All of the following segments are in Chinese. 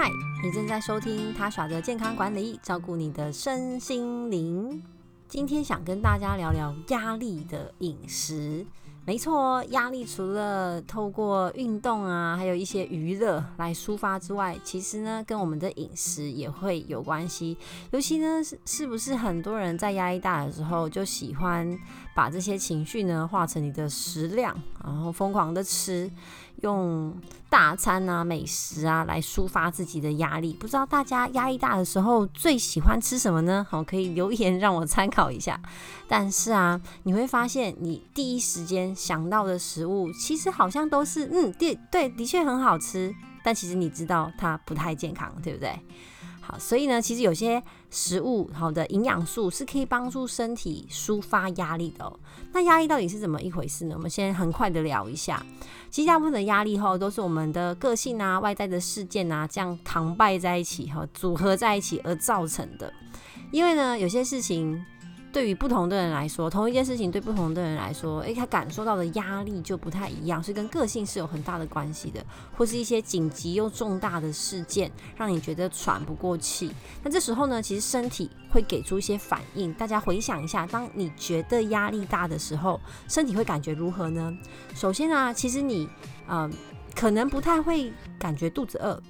嗨，你正在收听他耍的健康管理，照顾你的身心灵。今天想跟大家聊聊压力的饮食。没错，压力除了透过运动啊，还有一些娱乐来抒发之外，其实呢，跟我们的饮食也会有关系。尤其呢，是是不是很多人在压力大的时候，就喜欢把这些情绪呢化成你的食量，然后疯狂的吃。用大餐啊、美食啊来抒发自己的压力，不知道大家压力大的时候最喜欢吃什么呢？好，可以留言让我参考一下。但是啊，你会发现你第一时间想到的食物，其实好像都是嗯，对对，的确很好吃，但其实你知道它不太健康，对不对？好，所以呢，其实有些食物好的营养素是可以帮助身体抒发压力的。那压力到底是怎么一回事呢？我们先很快的聊一下。其实大部分的压力哈，都是我们的个性啊、外在的事件啊，这样扛拜在一起哈，组合在一起而造成的。因为呢，有些事情。对于不同的人来说，同一件事情对不同的人来说，诶，他感受到的压力就不太一样，所以跟个性是有很大的关系的，或是一些紧急又重大的事件，让你觉得喘不过气。那这时候呢，其实身体会给出一些反应。大家回想一下，当你觉得压力大的时候，身体会感觉如何呢？首先啊，其实你呃，可能不太会感觉肚子饿。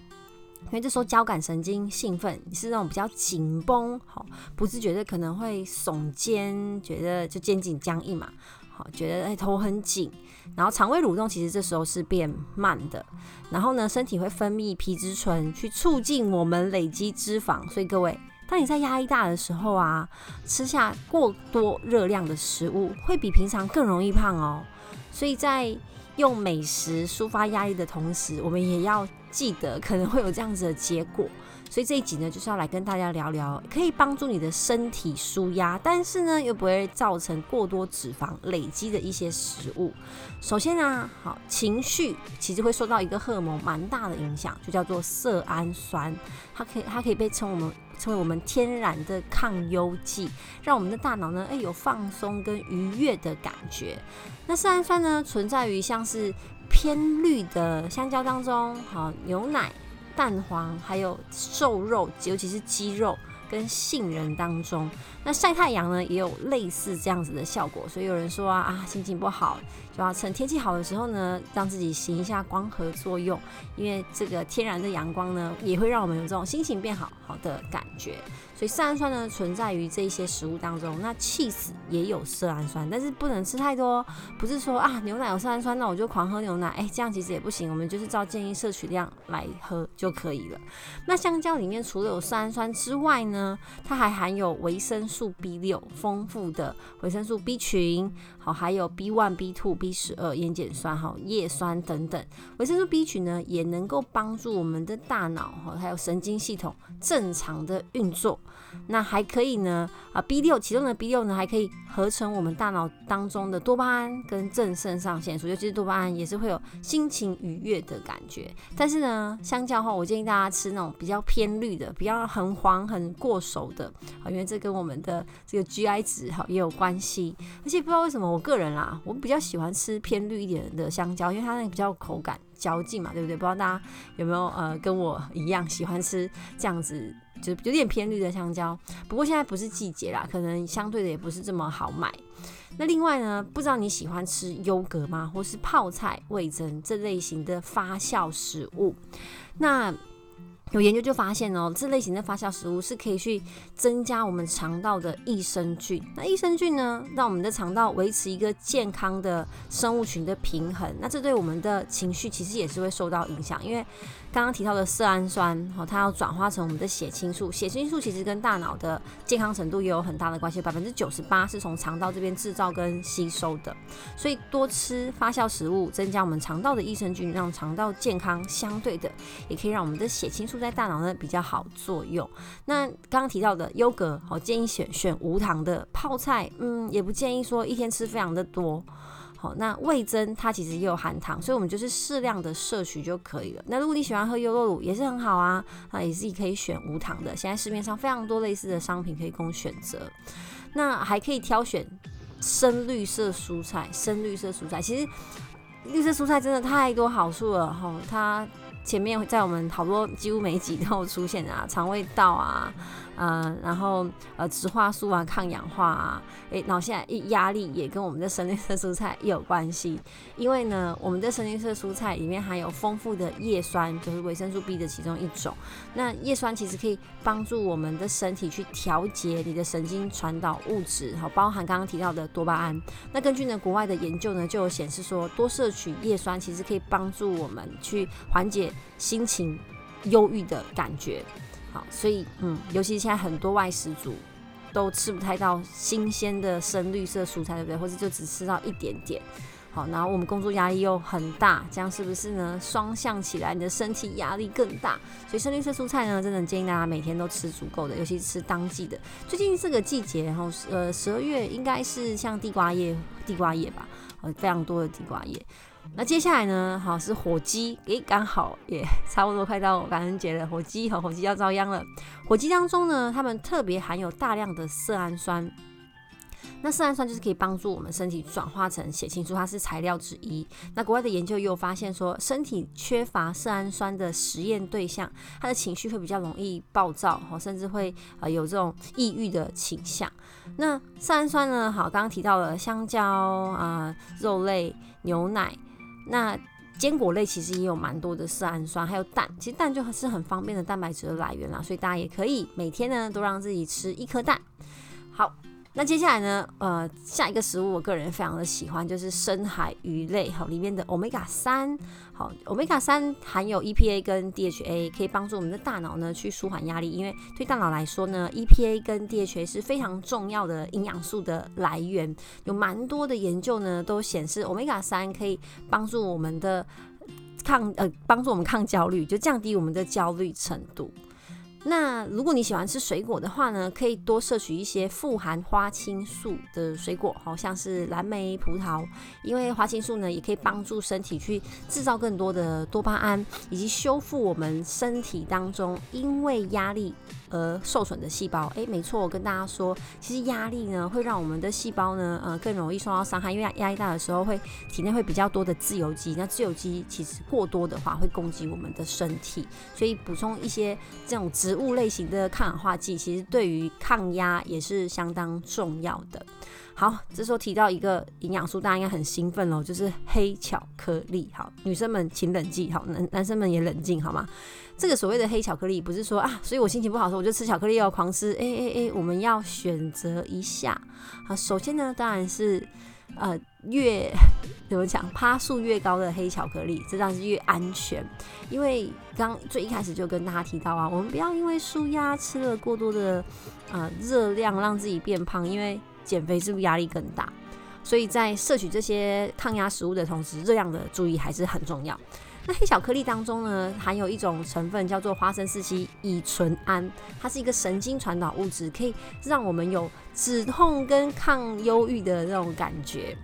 因为这时候交感神经兴奋，你是那种比较紧绷，好，不自觉的可能会耸肩，觉得就肩颈僵硬嘛，好，觉得哎头很紧，然后肠胃蠕动其实这时候是变慢的，然后呢，身体会分泌皮质醇去促进我们累积脂肪，所以各位，当你在压力大的时候啊，吃下过多热量的食物，会比平常更容易胖哦，所以在用美食抒发压力的同时，我们也要。记得可能会有这样子的结果，所以这一集呢就是要来跟大家聊聊，可以帮助你的身体舒压，但是呢又不会造成过多脂肪累积的一些食物。首先呢，好情绪其实会受到一个荷尔蒙蛮大的影响，就叫做色氨酸，它可以它可以被称我们称为我们天然的抗忧剂，让我们的大脑呢诶有放松跟愉悦的感觉。那色氨酸呢存在于像是。偏绿的香蕉当中，好牛奶、蛋黄，还有瘦肉，尤其是鸡肉跟杏仁当中。那晒太阳呢，也有类似这样子的效果。所以有人说啊啊，心情不好就要趁天气好的时候呢，让自己行一下光合作用，因为这个天然的阳光呢，也会让我们有这种心情变好好的感觉。所以色氨酸呢存在于这一些食物当中，那 cheese 也有色氨酸，但是不能吃太多。不是说啊牛奶有色氨酸，那我就狂喝牛奶，哎，这样其实也不行。我们就是照建议摄取量来喝就可以了。那香蕉里面除了有色氨酸之外呢，它还含有维生素 B 六，丰富的维生素 B 群，好，还有 B one、B two、B 十二、烟碱酸、哈叶酸等等。维生素 B 群呢，也能够帮助我们的大脑哈，还有神经系统正常的运作。那还可以呢，啊，B 六其中的 B 六呢，还可以合成我们大脑当中的多巴胺跟正肾上腺素，尤其是多巴胺也是会有心情愉悦的感觉。但是呢，相较后，我建议大家吃那种比较偏绿的，比较很黄很过熟的，啊，因为这跟我们的这个 GI 值哈也有关系。而且不知道为什么，我个人啦，我比较喜欢吃偏绿一点的香蕉，因为它那个比较口感嚼劲嘛，对不对？不知道大家有没有呃跟我一样喜欢吃这样子。就有点偏绿的香蕉，不过现在不是季节啦，可能相对的也不是这么好买。那另外呢，不知道你喜欢吃优格吗？或是泡菜、味增这类型的发酵食物？那有研究就发现哦，这类型的发酵食物是可以去增加我们肠道的益生菌。那益生菌呢，让我们的肠道维持一个健康的生物群的平衡。那这对我们的情绪其实也是会受到影响，因为。刚刚提到的色氨酸，哦，它要转化成我们的血清素。血清素其实跟大脑的健康程度也有很大的关系，百分之九十八是从肠道这边制造跟吸收的。所以多吃发酵食物，增加我们肠道的益生菌，让肠道健康。相对的，也可以让我们的血清素在大脑呢比较好作用。那刚刚提到的优格，好建议选选无糖的泡菜，嗯，也不建议说一天吃非常的多。好，那味增它其实也有含糖，所以我们就是适量的摄取就可以了。那如果你喜欢喝优酪乳，也是很好啊，那也是可以选无糖的。现在市面上非常多类似的商品可以供选择。那还可以挑选深绿色蔬菜，深绿色蔬菜其实绿色蔬菜真的太多好处了哈，它。前面在我们好多几乎每一集都有出现啊，肠胃道啊。嗯，然后呃，植化素啊，抗氧化啊，诶，然后现在压力也跟我们的深绿色蔬菜有关系，因为呢，我们的深绿色蔬菜里面含有丰富的叶酸，就是维生素 B 的其中一种。那叶酸其实可以帮助我们的身体去调节你的神经传导物质，好，包含刚刚提到的多巴胺。那根据呢国外的研究呢，就有显示说，多摄取叶酸其实可以帮助我们去缓解心情忧郁的感觉。好，所以嗯，尤其现在很多外食族都吃不太到新鲜的深绿色蔬菜，对不对？或者就只吃到一点点。好，然后我们工作压力又很大，这样是不是呢？双向起来，你的身体压力更大。所以深绿色蔬菜呢，真的建议大家每天都吃足够的，尤其是吃当季的。最近这个季节，然后呃十二月应该是像地瓜叶，地瓜叶吧，呃非常多的地瓜叶。那接下来呢？好是火鸡，诶，刚好也 差不多快到感恩节了。火鸡和火鸡要遭殃了。火鸡当中呢，它们特别含有大量的色氨酸。那色氨酸就是可以帮助我们身体转化成血清素，它是材料之一。那国外的研究又发现说，身体缺乏色氨酸的实验对象，他的情绪会比较容易暴躁，甚至会呃有这种抑郁的倾向。那色氨酸呢？好，刚刚提到了香蕉啊、肉类、牛奶。那坚果类其实也有蛮多的色氨酸，还有蛋，其实蛋就是很方便的蛋白质的来源啦，所以大家也可以每天呢都让自己吃一颗蛋。好。那接下来呢？呃，下一个食物我个人非常的喜欢，就是深海鱼类，好里面的 omega 三，好 omega 三含有 EPA 跟 DHA，可以帮助我们的大脑呢去舒缓压力。因为对大脑来说呢，EPA 跟 DHA 是非常重要的营养素的来源。有蛮多的研究呢都显示 omega 三可以帮助我们的抗呃帮助我们抗焦虑，就降低我们的焦虑程度。那如果你喜欢吃水果的话呢，可以多摄取一些富含花青素的水果，好像是蓝莓、葡萄，因为花青素呢也可以帮助身体去制造更多的多巴胺，以及修复我们身体当中因为压力而受损的细胞。诶，没错，我跟大家说，其实压力呢会让我们的细胞呢呃更容易受到伤害，因为压力大的时候会体内会比较多的自由基，那自由基其实过多的话会攻击我们的身体，所以补充一些这种植物类型的抗氧化剂，其实对于抗压也是相当重要的。好，这时候提到一个营养素，大家应该很兴奋喽，就是黑巧克力。好，女生们请冷静，好，男男生们也冷静好吗？这个所谓的黑巧克力，不是说啊，所以我心情不好的时候我就吃巧克力要狂吃。哎哎哎，我们要选择一下。好，首先呢，当然是。呃，越怎么讲，趴数越高的黑巧克力，这当然是越安全。因为刚最一开始就跟大家提到啊，我们不要因为舒压吃了过多的呃热量，让自己变胖，因为减肥是不是压力更大？所以在摄取这些抗压食物的同时，热量的注意还是很重要。那黑巧克力当中呢，含有一种成分叫做花生四烯乙醇胺，它是一个神经传导物质，可以让我们有止痛跟抗忧郁的那种感觉。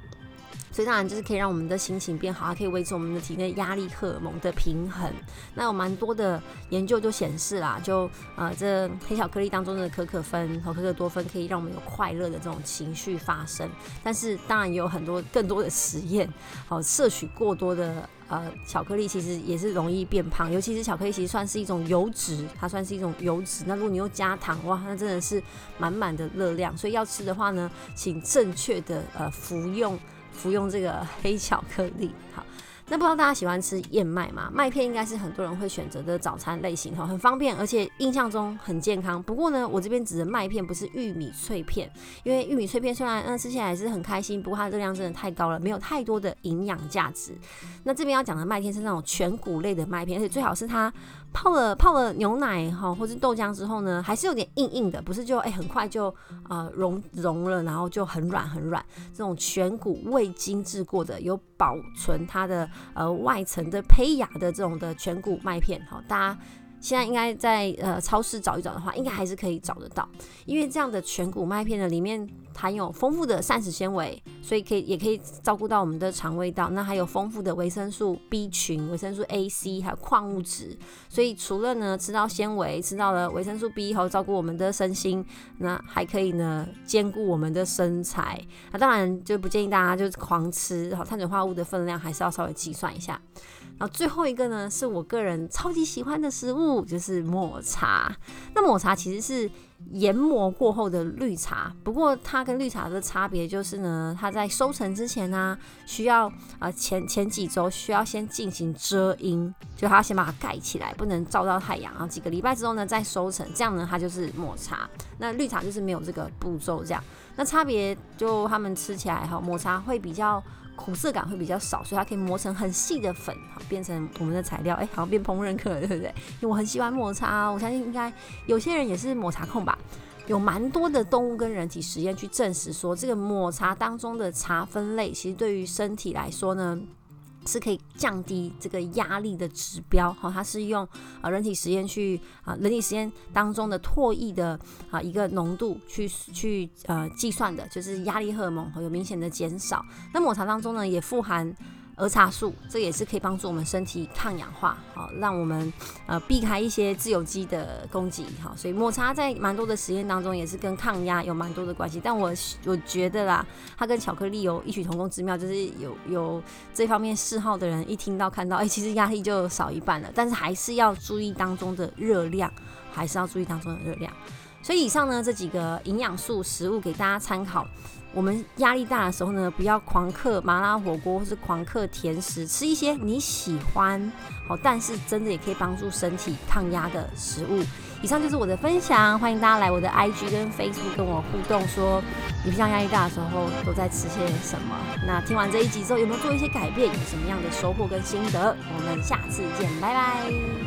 所以当然就是可以让我们的心情变好，还可以维持我们的体内压力荷尔蒙的平衡。那有蛮多的研究就显示啦，就呃这黑巧克力当中的可可酚和可可多酚可以让我们有快乐的这种情绪发生。但是当然也有很多更多的实验，好摄取过多的呃巧克力其实也是容易变胖，尤其是巧克力其实算是一种油脂，它算是一种油脂。那如果你又加糖，哇，那真的是满满的热量。所以要吃的话呢，请正确的呃服用。服用这个黑巧克力，好。那不知道大家喜欢吃燕麦吗？麦片应该是很多人会选择的早餐类型哈，很方便，而且印象中很健康。不过呢，我这边指的麦片不是玉米脆片，因为玉米脆片虽然嗯吃起来还是很开心，不过它热量真的太高了，没有太多的营养价值。那这边要讲的麦片是那种全谷类的麦片，而且最好是它泡了泡了牛奶哈或是豆浆之后呢，还是有点硬硬的，不是就哎很快就呃融融了，然后就很软很软。这种全谷未精制过的，有保存它的。呃，外层的胚芽的这种的全谷麦片，好，大家现在应该在呃超市找一找的话，应该还是可以找得到。因为这样的全谷麦片呢，里面含有丰富的膳食纤维，所以可以也可以照顾到我们的肠胃道。那还有丰富的维生素 B 群、维生素 A、C，还有矿物质。所以除了呢吃到纤维，吃到了维生素 B 后，照顾我们的身心，那还可以呢兼顾我们的身材。那当然就不建议大家就是狂吃，好，碳水化合物的分量还是要稍微计算一下。然后最后一个呢，是我个人超级喜欢的食物，就是抹茶。那抹茶其实是研磨过后的绿茶，不过它跟绿茶的差别就是呢，它在收成之前呢，需要啊前前几周需要先进行遮阴，就它先把它盖起来，不能照到太阳，然后几个礼拜之后呢再收成，这样呢它就是抹茶。那绿茶就是没有这个步骤，这样。那差别就他们吃起来哈，抹茶会比较。苦涩感会比较少，所以它可以磨成很细的粉，好变成我们的材料。哎，好像变烹饪课了，对不对？因为我很喜欢抹茶，我相信应该有些人也是抹茶控吧。有蛮多的动物跟人体实验去证实说，这个抹茶当中的茶分类，其实对于身体来说呢。是可以降低这个压力的指标，哈，它是用啊人体实验去啊人体实验当中的唾液的啊一个浓度去去呃计算的，就是压力荷尔蒙有明显的减少。那抹茶当中呢也富含。儿茶素，这也是可以帮助我们身体抗氧化，好，让我们呃避开一些自由基的攻击，好，所以抹茶在蛮多的实验当中也是跟抗压有蛮多的关系。但我我觉得啦，它跟巧克力有异曲同工之妙，就是有有这方面嗜好的人一听到看到，哎，其实压力就少一半了。但是还是要注意当中的热量，还是要注意当中的热量。所以以上呢这几个营养素食物给大家参考。我们压力大的时候呢，不要狂嗑麻辣火锅或是狂嗑甜食，吃一些你喜欢好，但是真的也可以帮助身体抗压的食物。以上就是我的分享，欢迎大家来我的 IG 跟 Facebook 跟我互动，说你平常压力大的时候都在吃些什么？那听完这一集之后，有没有做一些改变？有什么样的收获跟心得？我们下次见，拜拜。